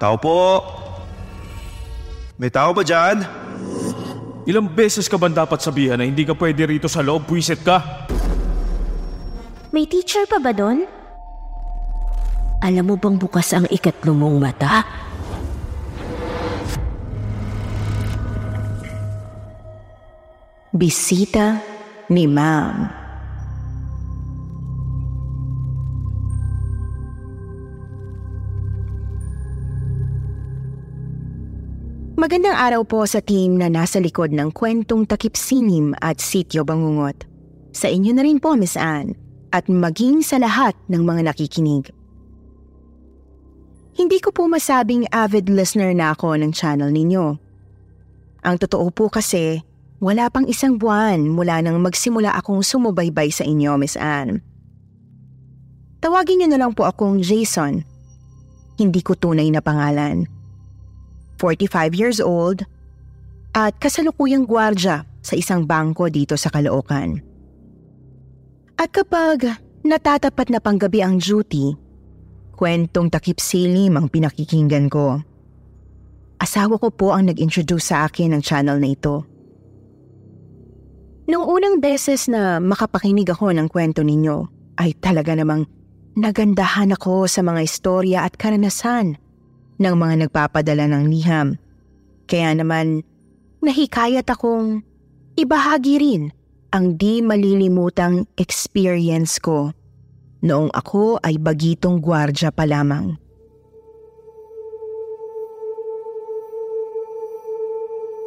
Tao po! May tao ba dyan? Ilang beses ka ba dapat sabihan na hindi ka pwede rito sa loob, buwisit ka? May teacher pa ba doon? Alam mo bang bukas ang ikatlo mong mata? Bisita ni Ma'am. Magandang araw po sa team na nasa likod ng kwentong takip sinim at sityo bangungot. Sa inyo na rin po, Miss Anne, at maging sa lahat ng mga nakikinig. Hindi ko po masabing avid listener na ako ng channel ninyo. Ang totoo po kasi, wala pang isang buwan mula nang magsimula akong sumubaybay sa inyo, Miss Anne. Tawagin niyo na lang po akong Jason. Hindi ko tunay na pangalan. 45 years old, at kasalukuyang gwardya sa isang bangko dito sa Caloocan. At kapag natatapat na panggabi ang duty, kwentong takip silim ang pinakikinggan ko. Asawa ko po ang nag-introduce sa akin ng channel na ito. Noong unang beses na makapakinig ako ng kwento ninyo, ay talaga namang nagandahan ako sa mga istorya at karanasan ng mga nagpapadala ng liham. Kaya naman, nahikayat akong ibahagi rin ang di malilimutang experience ko noong ako ay bagitong gwardya pa lamang.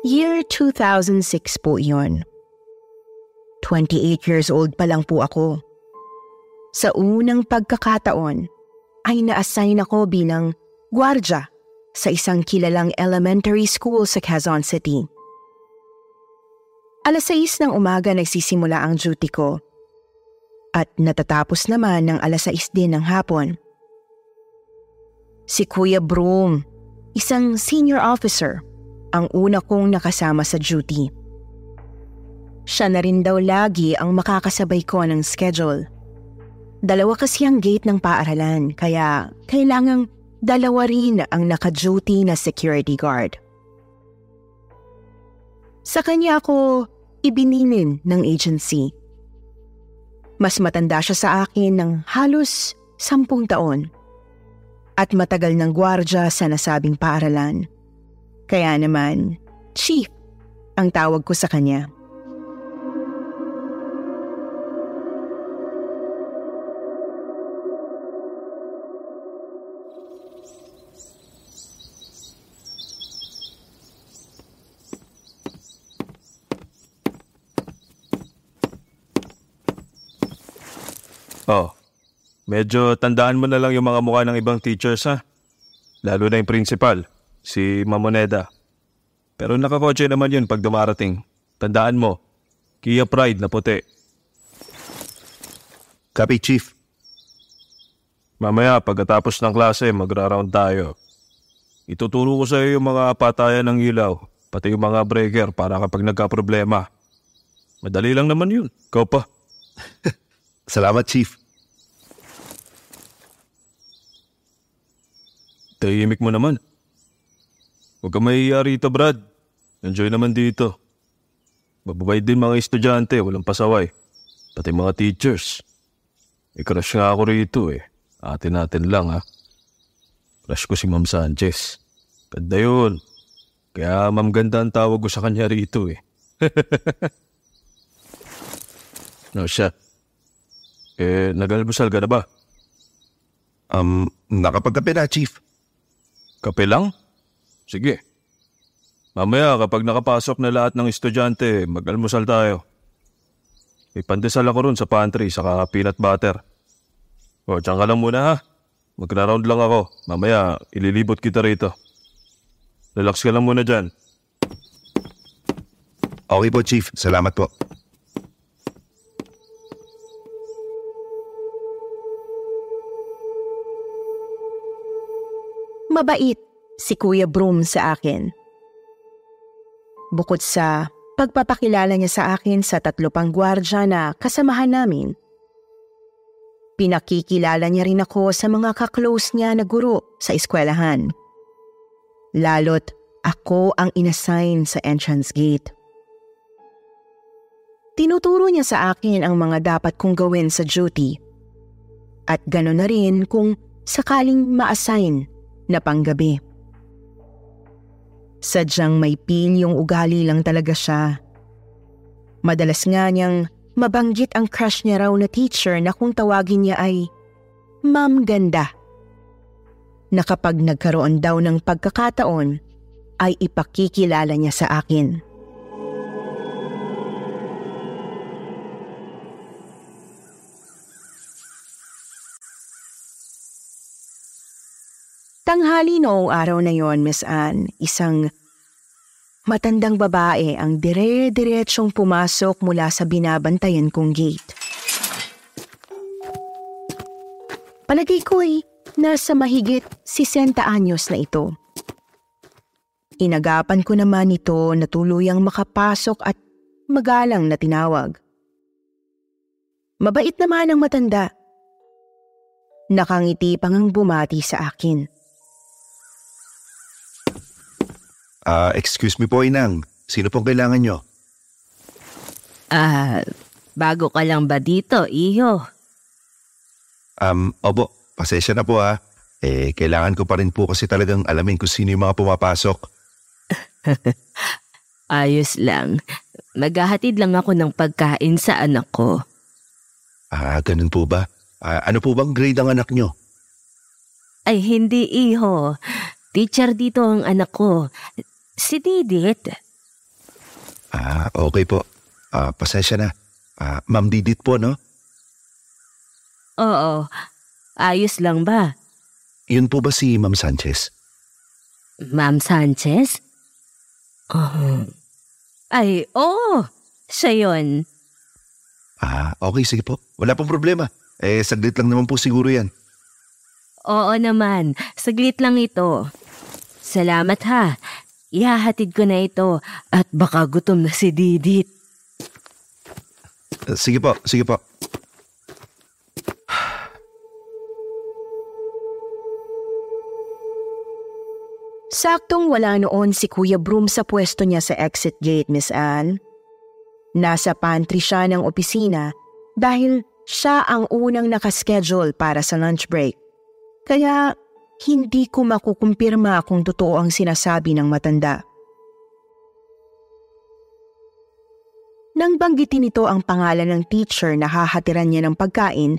Year 2006 po iyon. 28 years old pa lang po ako. Sa unang pagkakataon ay na-assign ako bilang gwardya sa isang kilalang elementary school sa Quezon City. Alas 6 ng umaga nagsisimula ang duty ko at natatapos naman ng alas 6 din ng hapon. Si Kuya Broom, isang senior officer, ang una kong nakasama sa duty. Siya na rin daw lagi ang makakasabay ko ng schedule. Dalawa kasi ang gate ng paaralan kaya kailangang dalawa rin ang naka-duty na security guard. Sa kanya ako ibinilin ng agency. Mas matanda siya sa akin ng halos sampung taon at matagal ng gwardya sa nasabing paaralan. Kaya naman, Chief ang tawag ko sa kanya. Oh, medyo tandaan mo na lang yung mga mukha ng ibang teachers ha. Lalo na yung principal, si Mamoneda. Pero nakakotse naman yun pag dumarating. Tandaan mo, Kia Pride na puti. Copy, Chief. Mamaya pagkatapos ng klase, magra-round tayo. Ituturo ko sa iyo yung mga patayan ng ilaw, pati yung mga breaker para kapag nagka-problema. Madali lang naman yun. Ikaw pa. Salamat, Chief. Tahimik mo naman. Huwag ka mahihiya rito, Brad. Enjoy naman dito. Mababay din mga estudyante, walang pasaway. Pati mga teachers. May crush nga ako rito eh. Atin natin lang ha. Crush ko si Ma'am Sanchez. Ganda yun. Kaya Ma'am Ganda ang tawag ko sa kanya rito eh. no, siya. Eh, nag-almusal ka na ba? Um, nakapagkape na, Chief. Kape lang? Sige. Mamaya kapag nakapasok na lahat ng estudyante, mag-almusal tayo. May pandesal ako ron sa pantry, saka peanut butter. O, dyan ka lang muna ha. Magra-round lang ako. Mamaya, ililibot kita rito. Relax ka lang muna dyan. Okay po, Chief. Salamat po. Mabait si Kuya Broom sa akin. Bukod sa pagpapakilala niya sa akin sa tatlo pang gwardya na kasamahan namin, pinakikilala niya rin ako sa mga kaklose niya na guro sa eskwelahan. Lalo't ako ang inassign sa entrance gate. Tinuturo niya sa akin ang mga dapat kong gawin sa duty. At gano'n na rin kung sakaling ma-assign na panggabi. Sadyang may pilyong ugali lang talaga siya. Madalas nga niyang mabanggit ang crush niya raw na teacher na kung tawagin niya ay Ma'am Ganda. Na nagkaroon daw ng pagkakataon, ay ipakikilala niya sa akin. Tanghali noong araw na yon, Miss Anne, isang matandang babae ang dire-diretsyong pumasok mula sa binabantayan kong gate. Palagay ko'y nasa mahigit 60 anyos na ito. Inagapan ko naman ito na tuluyang makapasok at magalang na tinawag. Mabait naman ang matanda. Nakangiti pang ang bumati sa akin. Ah, excuse me po, Inang. Sino pong kailangan nyo? Ah, bago ka lang ba dito, iho? Um, opo, pasensya na po ha. Eh, kailangan ko pa rin po kasi talagang alamin kung sino yung mga pumapasok. Ayos lang. Maghahatid lang ako ng pagkain sa anak ko. Ah, ganun po ba? Ah, ano po bang grade ang anak nyo? Ay, hindi, iho. Teacher dito ang anak ko. Si Didit. Ah, okay po. Ah, pasensya na. Ah, Ma'am Didit po, no? Oo. Ayos lang ba? Yun po ba si Ma'am Sanchez? Ma'am Sanchez? Oh. Ay, oo. Siya yun. Ah, okay, sige po. Wala pong problema. Eh, saglit lang naman po siguro yan. Oo naman. Saglit lang ito. Salamat ha. Ihahatid ko na ito at baka gutom na si Didit. Ah, sige po, sige po. Saktong wala noon si Kuya Broom sa pwesto niya sa exit gate, Miss Anne. Nasa pantry siya ng opisina dahil siya ang unang nakaschedule para sa lunch break. Kaya hindi ko makukumpirma kung totoo ang sinasabi ng matanda. Nang banggitin nito ang pangalan ng teacher na hahatiran niya ng pagkain,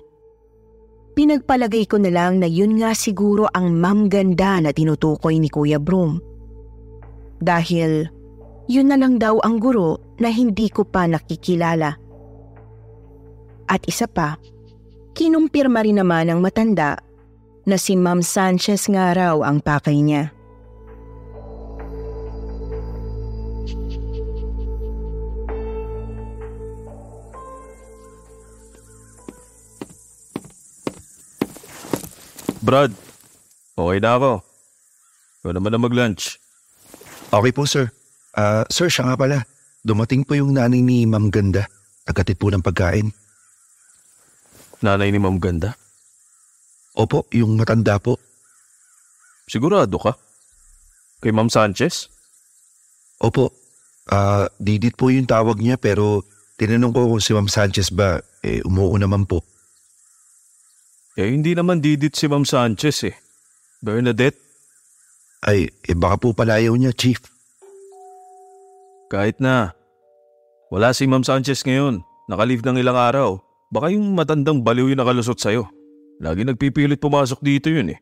pinagpalagay ko na lang na yun nga siguro ang ma'am ganda na tinutukoy ni Kuya Broom. Dahil yun na lang daw ang guro na hindi ko pa nakikilala. At isa pa, kinumpirma rin naman ng matanda na si Ma'am Sanchez nga raw ang pakay niya. Brad, okay na ako. Ikaw naman na mag-lunch. Okay po, sir. Ah, sir, siya nga pala. Dumating po yung nanay ni Ma'am Ganda. Tagatid po ng pagkain. Nanay ni Ma'am Ganda. Opo, yung matanda po. Sigurado ka? Kay Ma'am Sanchez? Opo. Ah, Didit po yung tawag niya pero tinanong ko kung si Ma'am Sanchez ba, eh umuo naman po. Eh, hindi naman didit si Ma'am Sanchez eh. Bernadette, Ay, eh baka po palayaw niya, Chief. kahit na. Wala si Ma'am Sanchez ngayon. Nakalive ng ilang araw. Baka yung matandang baliw yung nakalusot sa'yo. Lagi nagpipilit pumasok dito yun eh.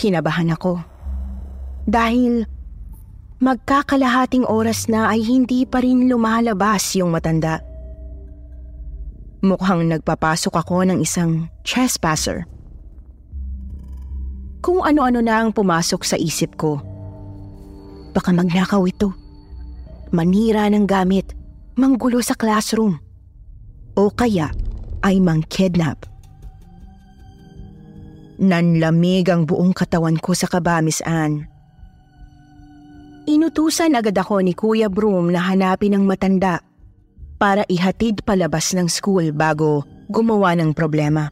Kinabahan ako. Dahil magkakalahating oras na ay hindi pa rin lumalabas yung matanda. Mukhang nagpapasok ako ng isang trespasser. Kung ano-ano na ang pumasok sa isip ko. Baka magnakaw ito. Manira ng gamit. Manggulo sa classroom. O kaya ay mang-kidnap. Nanlamig ang buong katawan ko sa kaba, Miss Anne. Inutusan agad ako ni Kuya Broom na hanapin ang matanda para ihatid palabas ng school bago gumawa ng problema.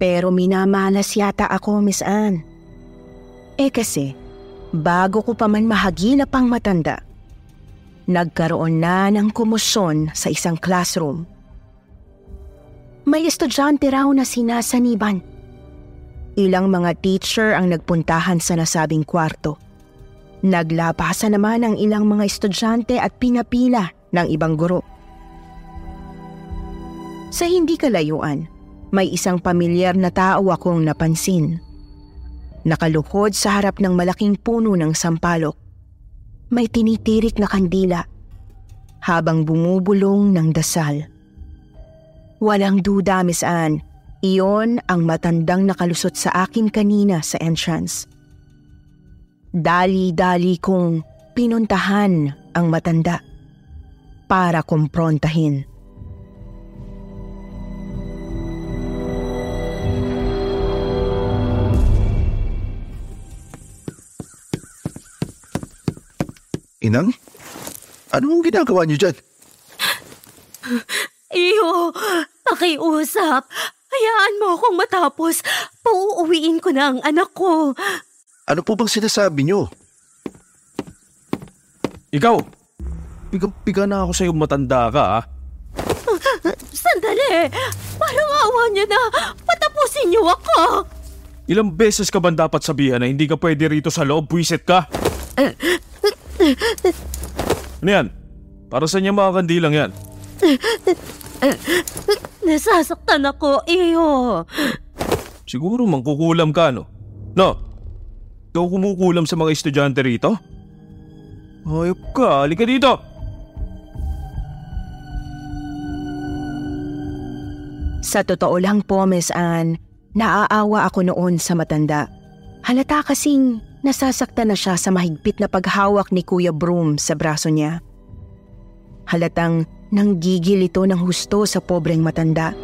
Pero minamalas yata ako, Miss Anne. Eh kasi, bago ko pa man mahagilap ang matanda, nagkaroon na ng kumusyon sa isang classroom. May estudyante raw na sinasaniban. Ilang mga teacher ang nagpuntahan sa nasabing kwarto. Naglapasa naman ang ilang mga estudyante at pinapila ng ibang guro. Sa hindi kalayuan, may isang pamilyar na tao akong napansin. Nakaluhod sa harap ng malaking puno ng sampalok. May tinitirik na kandila habang bumubulong ng dasal. Walang duda, Miss Anne, iyon ang matandang nakalusot sa akin kanina sa entrance. Dali-dali kong pinuntahan ang matanda para kumprontahin. Inang? Anong ginagawa niyo dyan? Iyo, pakiusap. Hayaan mo akong matapos. Pauuwiin ko na ang anak ko. Ano po bang sinasabi niyo? Ikaw! Pigang-piga na ako sa'yo matanda ka ah. Sandali! Parang awa niyo na. Patapusin niyo ako. Ilang beses ka ba dapat sabihan na hindi ka pwede rito sa loob, buwisit ka? Ano yan? Para sa niya mga kandilang yan? Nasasaktan ako, iyo. Siguro mangkukulam ka, no? No? Ikaw kumukulam sa mga estudyante rito? Hayop ka, halika dito! Sa totoo lang po, Miss Anne, naaawa ako noon sa matanda. Halata kasing nasasaktan na siya sa mahigpit na paghawak ni Kuya Broom sa braso niya. Halatang nanggigil ito ng husto sa pobreng matanda.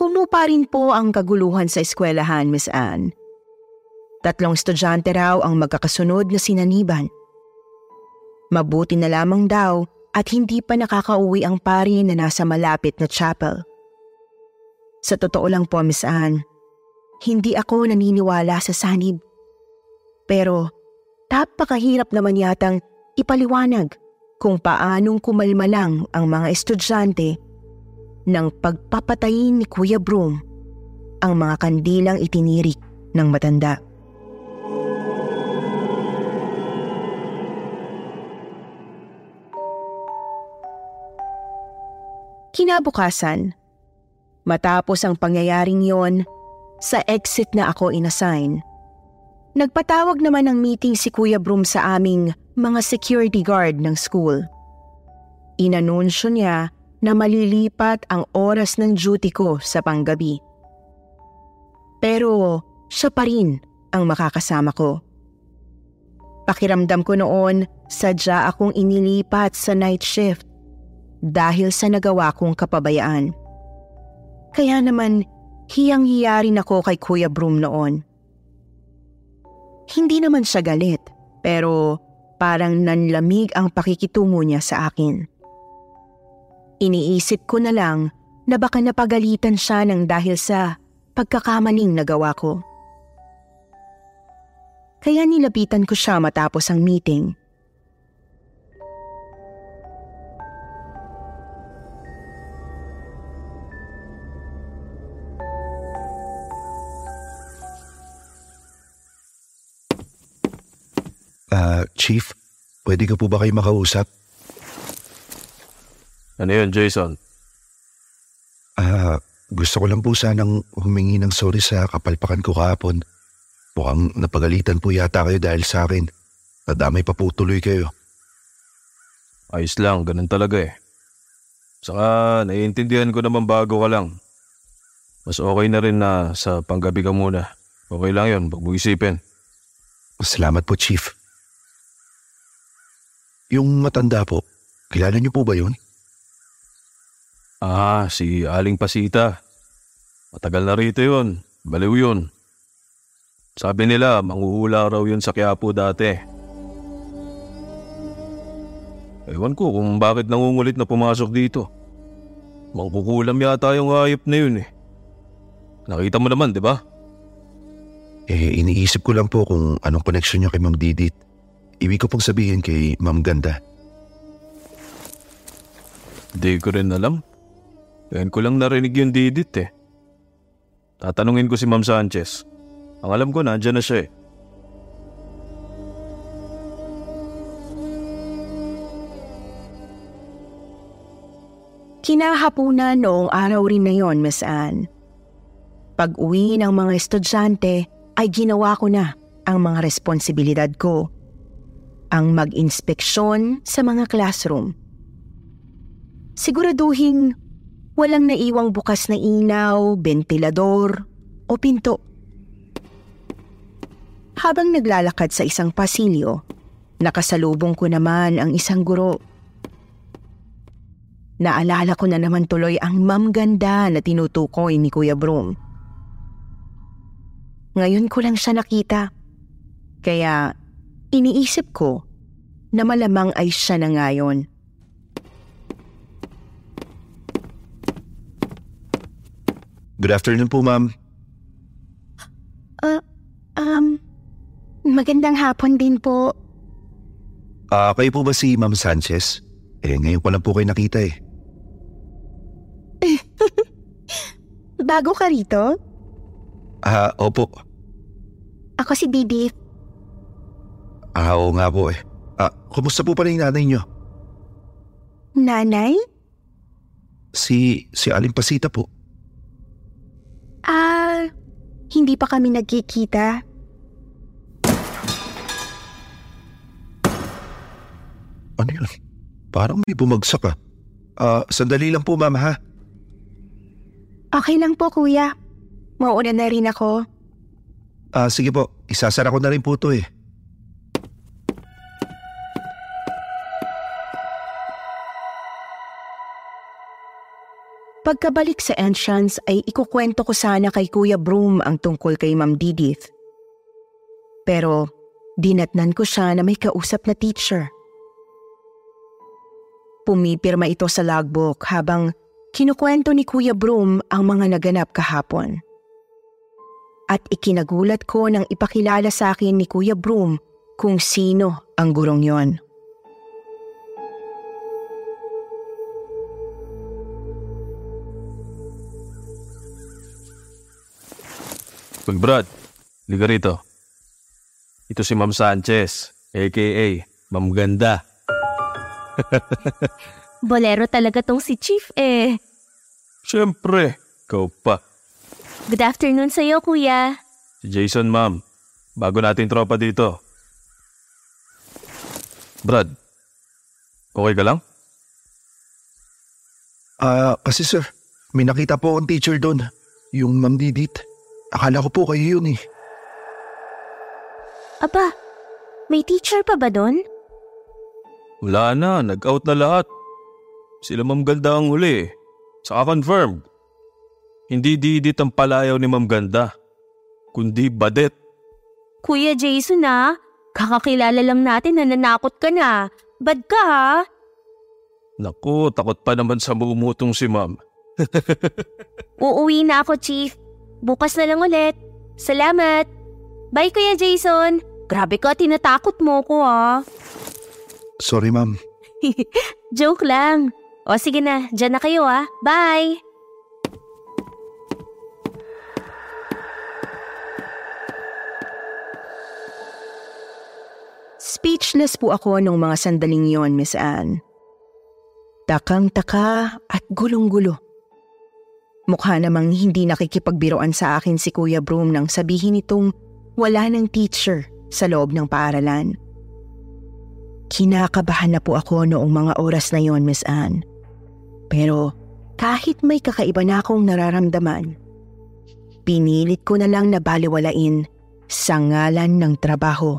Humupa rin po ang kaguluhan sa eskwelahan, Miss Anne. Tatlong estudyante raw ang magkakasunod na sinaniban. Mabuti na lamang daw at hindi pa nakakauwi ang pari na nasa malapit na chapel. Sa totoo lang po, Miss Anne, hindi ako naniniwala sa sanib. Pero tapakahirap naman yatang ipaliwanag kung paanong kumalma lang ang mga estudyante ng pagpapatayin ni Kuya Broom ang mga kandilang itinirik ng matanda. Kinabukasan, matapos ang pangyayaring yon, sa exit na ako inassign. Nagpatawag naman ng meeting si Kuya Broom sa aming mga security guard ng school. Inanunsyo niya na malilipat ang oras ng duty ko sa panggabi. Pero siya pa rin ang makakasama ko. Pakiramdam ko noon, sadya akong inilipat sa night shift dahil sa nagawa kong kapabayaan. Kaya naman, hiyang-hiya rin ako kay Kuya Broom noon. Hindi naman siya galit, pero parang nanlamig ang pakikitungo niya sa akin. Iniisip ko na lang na baka napagalitan siya ng dahil sa pagkakamaling nagawa ko. Kaya nilapitan ko siya matapos ang meeting. Chief, pwede ka po ba kayo makausap? Ano yun, Jason? Ah, gusto ko lang po sanang humingi ng sorry sa kapalpakan ko kahapon. Mukhang napagalitan po yata kayo dahil sa akin. Nadamay pa po tuloy kayo. Ayos lang, ganun talaga eh. Saka naiintindihan ko naman bago ka lang. Mas okay na rin na sa panggabi ka muna. Okay lang yun, wag mo isipin. Salamat po, Chief. Yung matanda po, kilala niyo po ba yun? Ah, si Aling Pasita. Matagal na rito yun. Baliw yun. Sabi nila, manguhula raw yun sa Quiapo dati. Ewan ko kung bakit nangungulit na pumasok dito. Mangkukulam yata yung hayop na yun eh. Nakita mo naman, di ba? Eh, iniisip ko lang po kung anong koneksyon niya kay Ma'am Didit. Ibig ko pong sabihin kay Ma'am Ganda. Di ko rin alam. Ngayon ko lang narinig yung didit eh. Tatanungin ko si Ma'am Sanchez. Ang alam ko, nandyan na siya eh. Kinahapunan noong araw rin na yon, Miss Anne. Pag uwi ng mga estudyante ay ginawa ko na ang mga responsibilidad ko. Ang mag-inspeksyon sa mga classroom. Siguraduhin walang naiwang bukas na ilaw, bentilador o pinto. Habang naglalakad sa isang pasilyo, nakasalubong ko naman ang isang guro. Naalala ko na naman tuloy ang ma'am ganda na tinutukoy ni Kuya Broom. Ngayon ko lang siya nakita. Kaya iniisip ko na malamang ay siya na ngayon. Good afternoon po, ma'am. Uh, um, magandang hapon din po. Ah, kayo po ba si Ma'am Sanchez? Eh, ngayon ko lang po kayo nakita eh. Bago ka rito? Ah, opo. Ako si Didi. Ah, oo nga po eh. Ah, kumusta po pala yung nanay niyo? Nanay? Si, si Aling Pasita po. Ah, hindi pa kami nagkikita. Ano yun? Parang may bumagsak ah. Ah, sandali lang po ma'am ha. Okay lang po kuya. Mauna na rin ako. Ah, sige po. Isasara ko na rin po to eh. Pagkabalik sa entrance ay ikukwento ko sana kay Kuya Broom ang tungkol kay Ma'am Didith. Pero dinatnan ko siya na may kausap na teacher. Pumipirma ito sa logbook habang kinukwento ni Kuya Broom ang mga naganap kahapon. At ikinagulat ko nang ipakilala sa akin ni Kuya Broom kung sino ang gurong yon. Uy, Brad, liga rito. Ito si Ma'am Sanchez, a.k.a. Ma'am Ganda. Bolero talaga tong si Chief eh. Siyempre, ikaw pa. Good afternoon sa'yo, kuya. Si Jason, ma'am. Bago nating tropa dito. Brad, okay ka lang? Ah, kasi sir, may nakita po akong teacher doon. Yung Ma'am Didit. Akala ko po kayo yun eh. Aba, may teacher pa ba doon? Wala na, nag-out na lahat. Sila Ma'am Ganda ang huli. Saka confirmed. Hindi didit ang palayaw ni Ma'am Ganda, kundi badet. Kuya Jason ah, kakakilala lang natin na nanakot ka na. Bad ka ha? Naku, takot pa naman sa mumutong si Ma'am. Uuwi na ako, Chief. Bukas na lang ulit. Salamat. Bye, Kuya Jason. Grabe ka, tinatakot mo ko ah. Sorry ma'am. Joke lang. O sige na, dyan na kayo ah. Bye! Speechless po ako nung mga sandaling yon, Miss Anne. Takang-taka at gulong-gulo. Mukha namang hindi nakikipagbiroan sa akin si Kuya Broom nang sabihin itong wala ng teacher sa loob ng paaralan. Kinakabahan na po ako noong mga oras na yon, Miss Anne. Pero kahit may kakaiba na akong nararamdaman, pinilit ko na lang na baliwalain sa ngalan ng trabaho.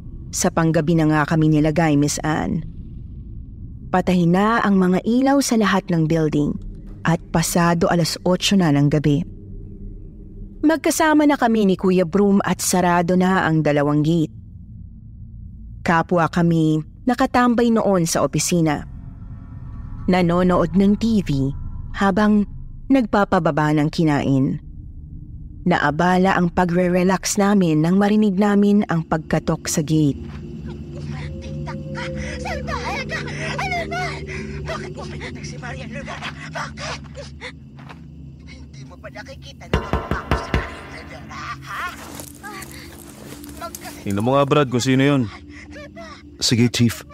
sa panggabi na nga kami nilagay, Miss Anne. Patahin na ang mga ilaw sa lahat ng building at pasado alas 8 na ng gabi. Magkasama na kami ni Kuya Broom at sarado na ang dalawang gate. Kapwa kami nakatambay noon sa opisina. Nanonood ng TV habang nagpapababa ng kinain. Naabala ang pagre-relax namin nang marinig namin ang pagkatok sa gate. Salbahe ka! Ano? Bakit mo pinatag si? Bakit? Hindi mo ba nakikita na ako si Maria Lugana, ha? Magkasi... Tingnan mo nga Brad kung sino yun. Sige, Chief.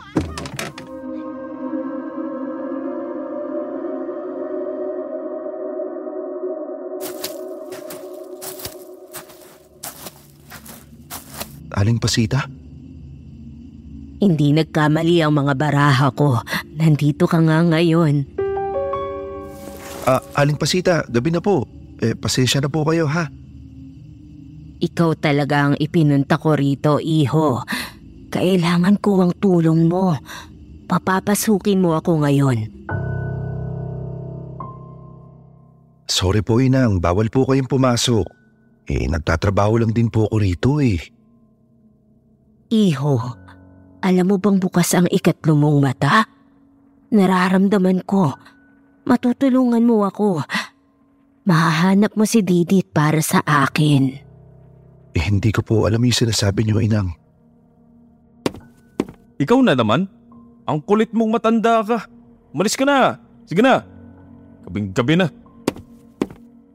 Aling Pasita? Hindi nagkamali ang mga baraha ko. Nandito ka nga ngayon. Ah, Aling Pasita, gabi na po. Eh, pasensya na po kayo ha. Ikaw talaga ang ipinunta ko rito, iho. Kailangan ko ang tulong mo. Papapasukin mo ako ngayon. Sorry po inang, bawal po kayong pumasok. Eh, nagtatrabaho lang din po ako rito eh. Iho, alam mo bang bukas ang ikatlo mong mata? Nararamdaman ko. Matutulungan mo ako. Mahahanap mo si Didit para sa akin. Eh, hindi ko po alam yung sinasabi niyo, inang. Ikaw na naman? Ang kulit mong matanda ka. Malis ka na. Sige na. Kabing gabi na.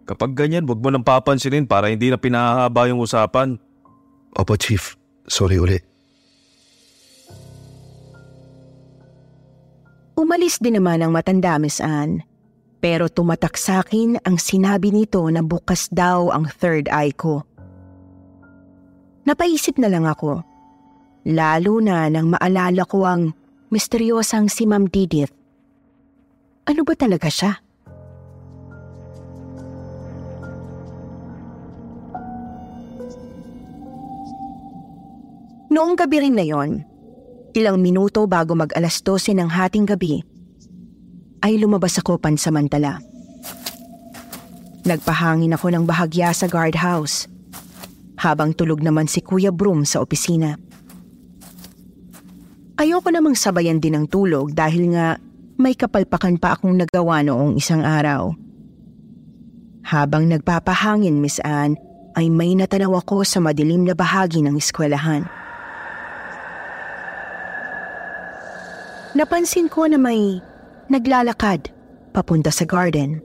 Kapag ganyan, wag mo nang papansinin para hindi na pinahaba yung usapan. Opo, Chief. Sorry uli. Umalis din naman ang matanda, Miss Anne. Pero tumatak sa akin ang sinabi nito na bukas daw ang third eye ko. Napaisip na lang ako. Lalo na nang maalala ko ang misteryosang si Ma'am Didith. Ano ba talaga siya? Noong gabi rin na yon, ilang minuto bago mag alas 12 ng hating gabi, ay lumabas ako pansamantala. Nagpahangin ako ng bahagya sa guardhouse, habang tulog naman si Kuya Broom sa opisina. Ayoko namang sabayan din ng tulog dahil nga may kapalpakan pa akong nagawa noong isang araw. Habang nagpapahangin, Miss Anne, ay may natanaw ako sa madilim na bahagi ng eskwelahan. Napansin ko na may naglalakad papunta sa garden.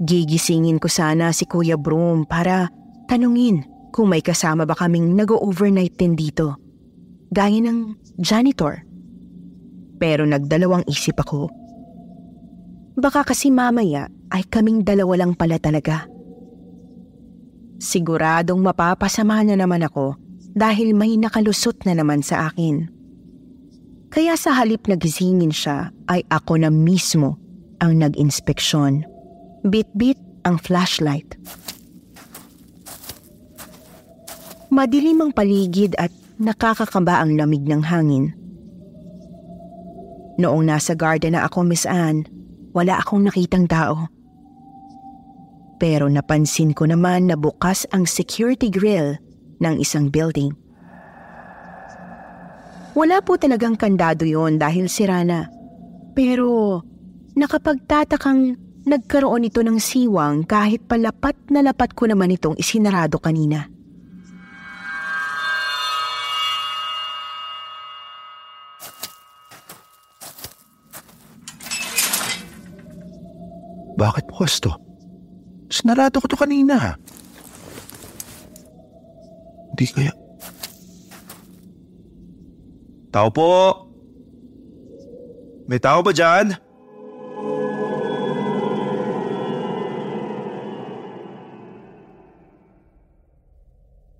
Gigisingin ko sana si Kuya Broom para tanungin kung may kasama ba kaming nag-overnight din dito. Gaya ng janitor. Pero nagdalawang isip ako. Baka kasi mamaya ay kaming dalawa lang pala talaga. Siguradong mapapasama na naman ako dahil may nakalusot na naman sa akin. Kaya sa halip na gisingin siya ay ako na mismo ang nag-inspeksyon. Bit-bit ang flashlight. Madilim ang paligid at nakakakaba ang lamig ng hangin. Noong nasa garden na ako, Miss Anne, wala akong nakitang tao. Pero napansin ko naman na bukas ang security grill ng isang building. Wala po talagang kandado yon dahil sira na. Pero nakapagtatakang nagkaroon ito ng siwang kahit palapat na lapat ko naman itong isinarado kanina. Bakit bukas to? Sinarado ko to kanina. Hindi kaya... Tao po! May tao ba dyan?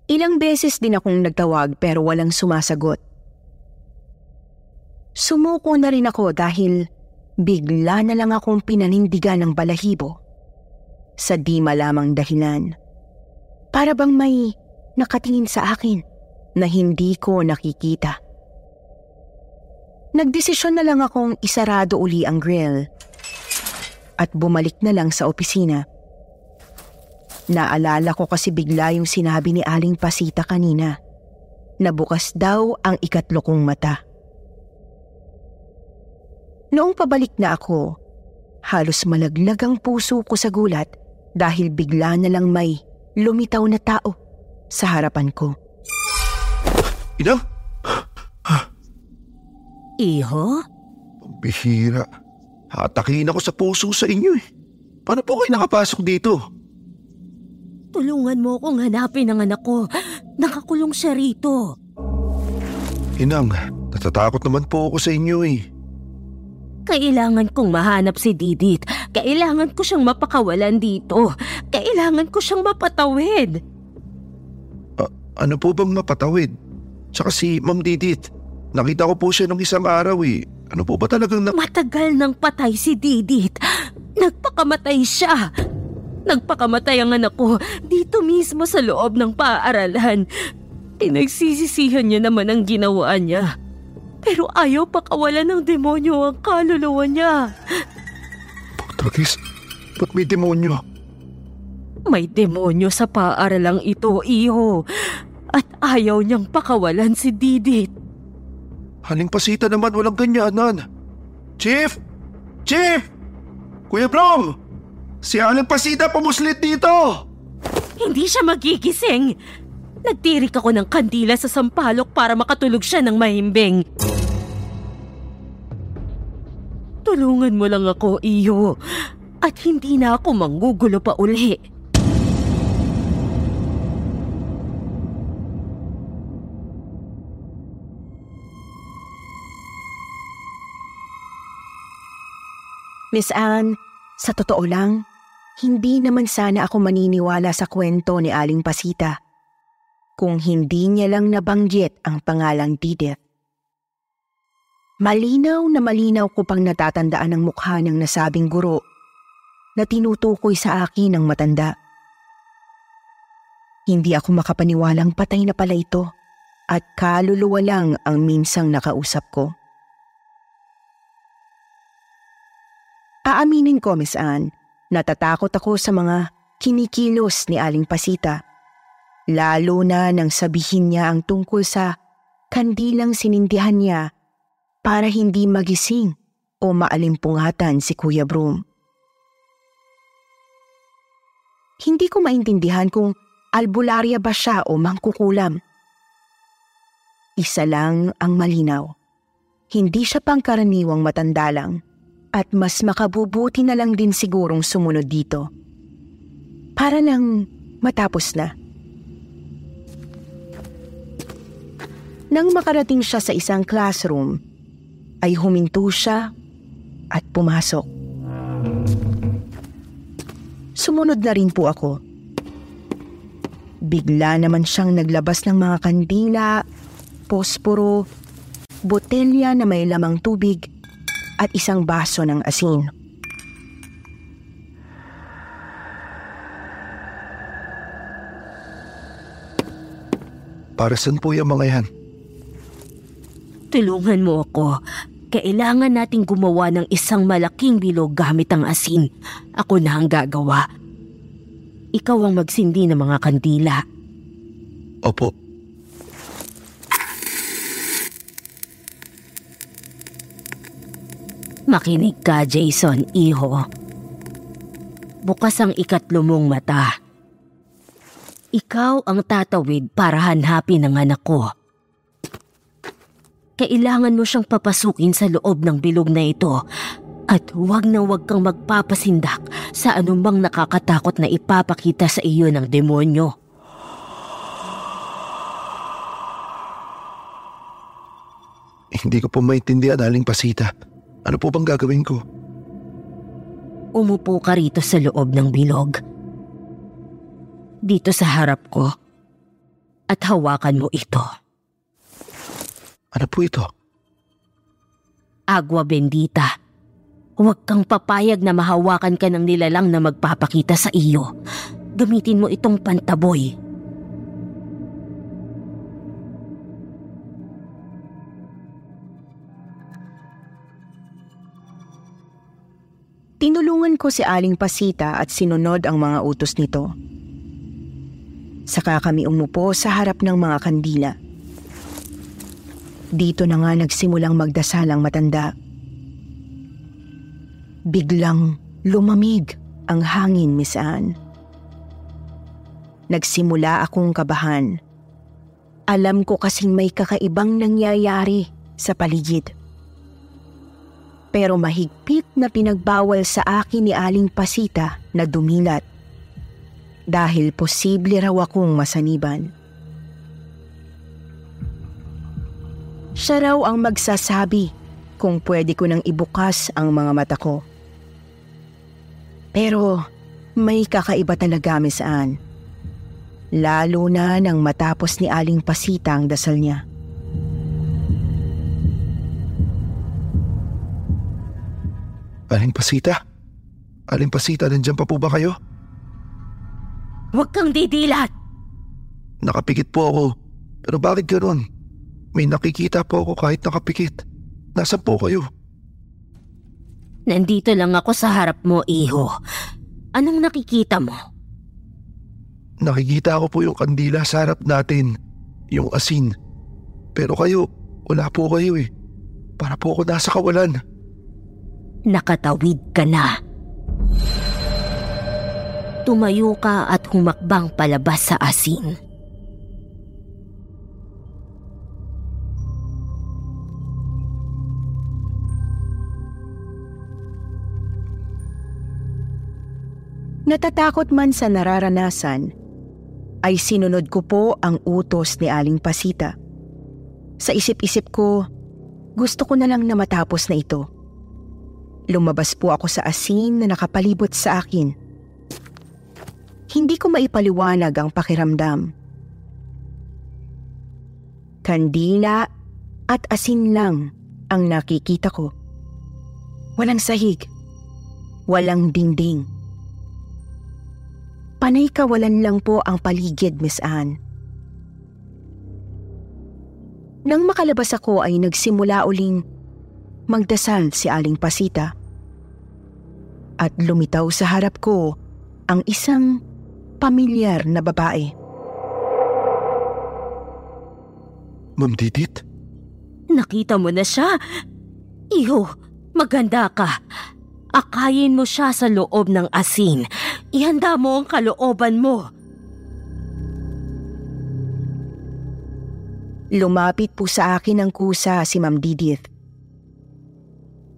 Ilang beses din akong nagtawag pero walang sumasagot. Sumuko na rin ako dahil bigla na lang akong pinanindigan ng balahibo sa di malamang dahilan. Para bang may nakatingin sa akin na hindi ko nakikita. Nagdesisyon na lang akong isarado uli ang grill at bumalik na lang sa opisina. Naalala ko kasi bigla yung sinabi ni Aling Pasita kanina na bukas daw ang ikatlo kong mata. Noong pabalik na ako, halos malaglag ang puso ko sa gulat dahil bigla na lang may lumitaw na tao sa harapan ko. Inang? Iho? Bihira. Hatakin ako sa puso sa inyo eh. Paano po kayo nakapasok dito? Tulungan mo akong hanapin ang anak ko. Nakakulong siya rito. Inang, natatakot naman po ako sa inyo eh. Kailangan kong mahanap si Didit. Kailangan ko siyang mapakawalan dito. Kailangan ko siyang mapatawid. Ano po bang mapatawid? Tsaka si Ma'am Didit. Nakita ko po siya nung isang araw eh. Ano po ba talagang na... Matagal nang patay si Didit. Nagpakamatay siya. Nagpakamatay ang anak ko dito mismo sa loob ng paaralan. Pinagsisisihan niya naman ang ginawa niya. Pero ayaw pakawalan ng demonyo ang kaluluwa niya. Tragis, ba't may demonyo? May demonyo sa paaralang ito, iho. At ayaw niyang pakawalan si Didit. Haling pasita naman walang ganyanan. Chief! Chief! Kuya Brom! Si Aling Pasita pumuslit dito! Hindi siya magigising. Nagtirik ako ng kandila sa sampalok para makatulog siya ng mahimbing. Tulungan mo lang ako, iyo. At hindi na ako manggugulo pa uli. Miss Anne, sa totoo lang, hindi naman sana ako maniniwala sa kwento ni Aling Pasita kung hindi niya lang nabanggit ang pangalang Didith. Malinaw na malinaw ko pang natatandaan ang mukha ng nasabing guro na tinutukoy sa akin ng matanda. Hindi ako makapaniwalang patay na pala ito at kaluluwa lang ang minsang nakausap ko. Aaminin ko, Miss Anne, natatakot ako sa mga kinikilos ni Aling Pasita. Lalo na nang sabihin niya ang tungkol sa kandilang sinindihan niya para hindi magising o maalimpungatan si Kuya Broom. Hindi ko maintindihan kung albularya ba siya o mangkukulam. Isa lang ang malinaw. Hindi siya pangkaraniwang matanda lang at mas makabubuti na lang din sigurong sumunod dito. Para lang matapos na. Nang makarating siya sa isang classroom, ay huminto siya at pumasok. Sumunod na rin po ako. Bigla naman siyang naglabas ng mga kandila, posporo, botelya na may lamang tubig at isang baso ng asin. Para saan po yung mga yan? Tulungan mo ako. Kailangan nating gumawa ng isang malaking bilog gamit ang asin. Ako na ang gagawa. Ikaw ang magsindi ng mga kandila. Opo. Makinig ka, Jason, iho. Bukas ang ikatlo mong mata. Ikaw ang tatawid para hanapin ang anak ko. Kailangan mo siyang papasukin sa loob ng bilog na ito at huwag na huwag kang magpapasindak sa anumang nakakatakot na ipapakita sa iyo ng demonyo. Hindi ko po maintindihan, Aling Pasita. Ano po bang gagawin ko? Umupo ka rito sa loob ng bilog. Dito sa harap ko. At hawakan mo ito. Ano po ito? Agua bendita. Huwag kang papayag na mahawakan ka ng nilalang na magpapakita sa iyo. Gamitin mo itong pantaboy. Tinulungan ko si Aling Pasita at sinunod ang mga utos nito. Saka kami umupo sa harap ng mga kandila. Dito na nga nagsimulang magdasal ang matanda. Biglang lumamig ang hangin, Miss Anne. Nagsimula akong kabahan. Alam ko kasing may kakaibang nangyayari sa paligid. Pero mahigpit na pinagbawal sa akin ni Aling Pasita na dumilat dahil posible raw akong masaniban. Siya raw ang magsasabi kung pwede ko nang ibukas ang mga mata ko. Pero may kakaiba talaga, Miss Anne. Lalo na nang matapos ni Aling Pasita ang dasal niya. Aling Pasita? Aling Pasita, nandiyan pa po ba kayo? Huwag kang didilat! Nakapikit po ako. Pero bakit ganoon? May nakikita po ako kahit nakapikit. Nasaan po kayo? Nandito lang ako sa harap mo, iho. Anong nakikita mo? Nakikita ko po yung kandila sa harap natin. Yung asin. Pero kayo, wala po kayo eh. Para po ako nasa kawalan. Nakatawid ka na. Tumayo ka at humakbang palabas sa asin. Natatakot man sa nararanasan, ay sinunod ko po ang utos ni Aling Pasita. Sa isip-isip ko, gusto ko na lang na matapos na ito. Lumabas po ako sa asin na nakapalibot sa akin. Hindi ko maipaliwanag ang pakiramdam. Kandila at asin lang ang nakikita ko. Walang sahig. Walang dingding. Panay kawalan lang po ang paligid, Miss Anne. Nang makalabas ako ay nagsimula uling magdasal si Aling Pasita. At lumitaw sa harap ko ang isang pamilyar na babae. Ma'am Didit? Nakita mo na siya? Iho, maganda ka. Akayin mo siya sa loob ng asin. Ihanda mo ang kalooban mo. Lumapit po sa akin ng kusa si Ma'am Didith.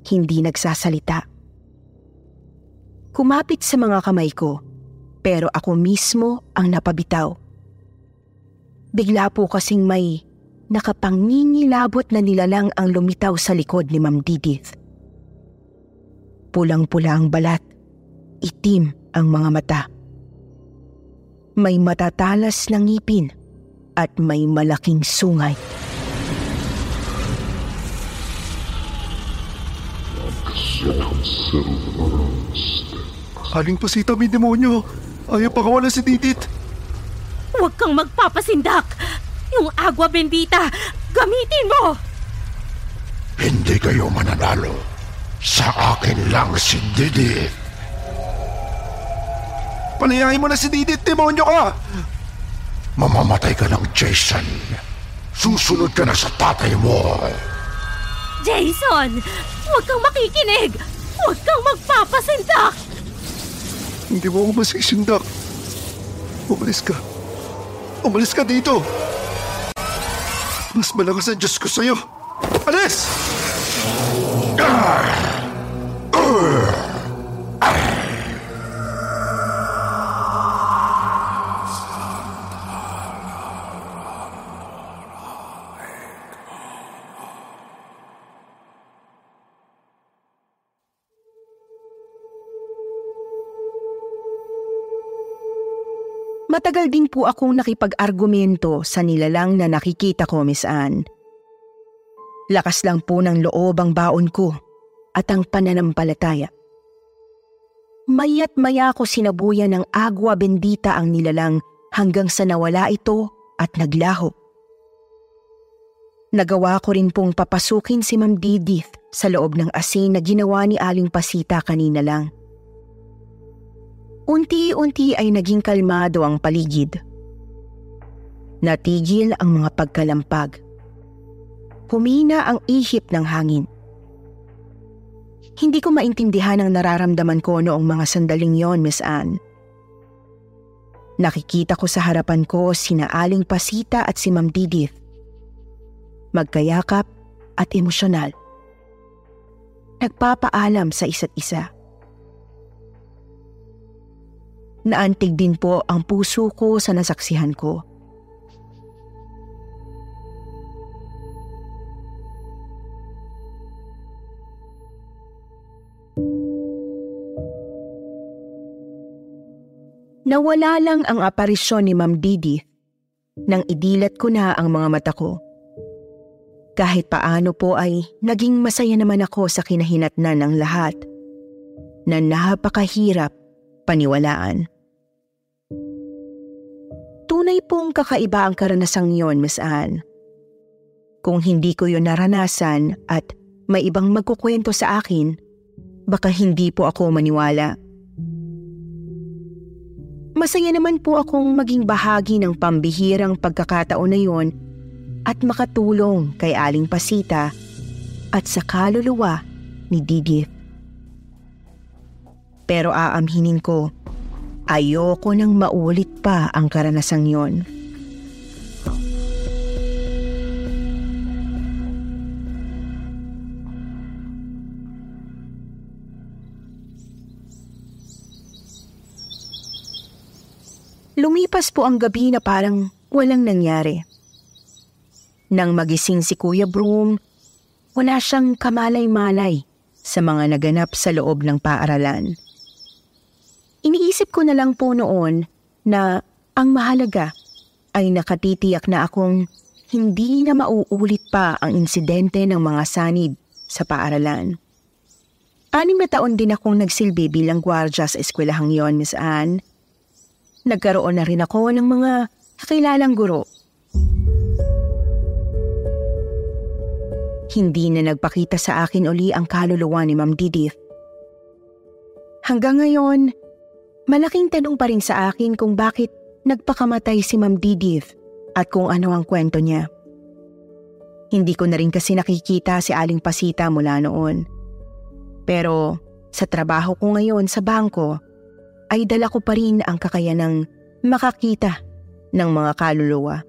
Hindi nagsasalita. Kumapit sa mga kamay ko, pero ako mismo ang napabitaw. Bigla po kasing may nakapangingilabot na nilalang ang lumitaw sa likod ni Ma'am Didith. Pulang-pula ang balat. Itim ang mga mata. May matatalas na ngipin at may malaking sungay. Aling pasita may demonyo. Ayaw pakawalan si Didit. Huwag kang magpapasindak! Yung agwa bendita, gamitin mo! Hindi kayo mananalo. Sa akin lang si Didit. Palayain mo na si Didit, demonyo ka! Mamamatay ka ng Jason. Susunod ka na sa tatay mo. Jason! Huwag kang makikinig! Huwag kang magpapasindak! Hindi mo ako masisindak. Umalis ka. Umalis ka dito. Mas malakas ang Diyos ko sa'yo. Alis! Matagal din po akong nakipag-argumento sa nilalang na nakikita ko, Miss Anne. Lakas lang po ng loob ang baon ko at ang pananampalataya. Mayat maya ko sinabuyan ng agwa bendita ang nilalang hanggang sa nawala ito at naglaho. Nagawa ko rin pong papasukin si Ma'am Didith sa loob ng asin na ginawa ni Aling Pasita kanina lang. Unti-unti ay naging kalmado ang paligid. Natigil ang mga pagkalampag. Humina ang ihip ng hangin. Hindi ko maintindihan ang nararamdaman ko noong mga sandaling yon, Miss Anne. Nakikita ko sa harapan ko sina Aling Pasita at si Ma'am Didith. Magkayakap at emosyonal. Nagpapaalam sa isa't isa. Naantig din po ang puso ko sa nasaksihan ko. Nawala lang ang aparisyon ni Ma'am Didi nang idilat ko na ang mga mata ko. Kahit paano po ay naging masaya naman ako sa kinahinatnan ng lahat na napakahirap paniwalaan. Tunay pong kakaiba ang karanasang yon, Miss Anne. Kung hindi ko yon naranasan at may ibang magkukwento sa akin, baka hindi po ako maniwala. Masaya naman po akong maging bahagi ng pambihirang pagkakataon na yon at makatulong kay Aling Pasita at sa kaluluwa ni Didith. Pero aamhinin ko, ayoko nang maulit pa ang karanasang yon. Lumipas po ang gabi na parang walang nangyari. Nang magising si Kuya Broom, wala siyang kamalay-malay sa mga naganap sa loob ng paaralan. Iniisip ko na lang po noon na ang mahalaga ay nakatitiyak na akong hindi na mauulit pa ang insidente ng mga sanib sa paaralan. Anim na taon din akong nagsilbi bilang gwardya sa eskwelahang yon, Miss Anne nagkaroon na rin ako ng mga kakilalang guro. Hindi na nagpakita sa akin uli ang kaluluwa ni Ma'am Didith. Hanggang ngayon, malaking tanong pa rin sa akin kung bakit nagpakamatay si Ma'am Didith at kung ano ang kwento niya. Hindi ko na rin kasi nakikita si Aling Pasita mula noon. Pero sa trabaho ko ngayon sa bangko, ay dala ko pa rin ang kakayanang makakita ng mga kaluluwa.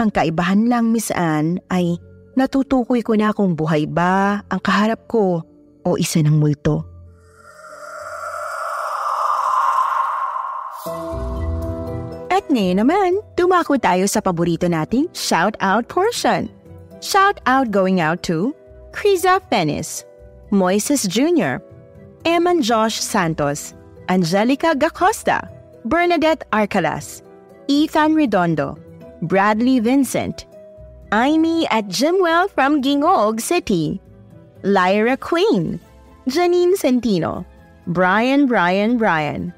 Ang kaibahan lang, Miss Anne, ay natutukoy ko na kung buhay ba ang kaharap ko o isa ng multo. At ngayon naman, dumako tayo sa paborito nating shout-out portion. Shout-out going out to Kriza Penis. Moises Jr., Eman Josh Santos, Angelica Gacosta, Bernadette Arcalas, Ethan Redondo, Bradley Vincent, Amy at Jimwell from Gingog City, Lyra Queen, Janine Centino, Brian Brian Brian.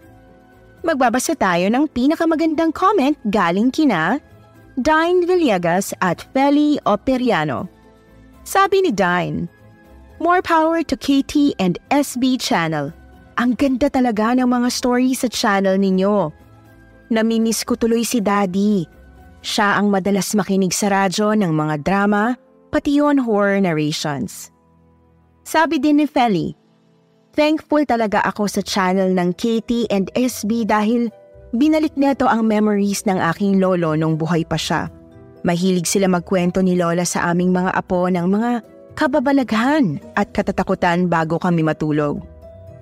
Magbabasa tayo ng pinakamagandang comment galing kina Dine Villegas at Feli Operiano. Sabi ni Dine, More power to KT and SB channel. Ang ganda talaga ng mga stories sa channel ninyo. Namimiss ko tuloy si Daddy. Siya ang madalas makinig sa radyo ng mga drama, pati yon horror narrations. Sabi din ni Feli, Thankful talaga ako sa channel ng Katie and SB dahil binalik nito ang memories ng aking lolo nung buhay pa siya. Mahilig sila magkwento ni Lola sa aming mga apo ng mga kababalaghan at katatakutan bago kami matulog.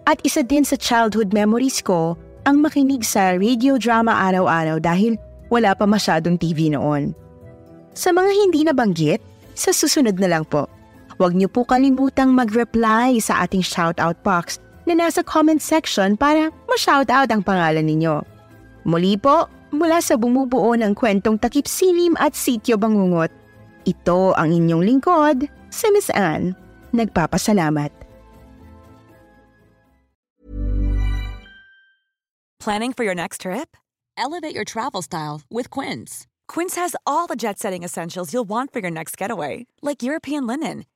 At isa din sa childhood memories ko ang makinig sa radio drama araw-araw dahil wala pa masyadong TV noon. Sa mga hindi nabanggit, sa susunod na lang po. Huwag niyo po kalimutang mag-reply sa ating shoutout box na nasa comment section para ma-shoutout ang pangalan ninyo. Muli po, mula sa bumubuo ng kwentong takip silim at sityo bangungot, ito ang inyong lingkod, si Miss Anne. Nagpapasalamat. Planning for your next trip? Elevate your travel style with Quince. Quince has all the jet setting essentials you'll want for your next getaway, like European linen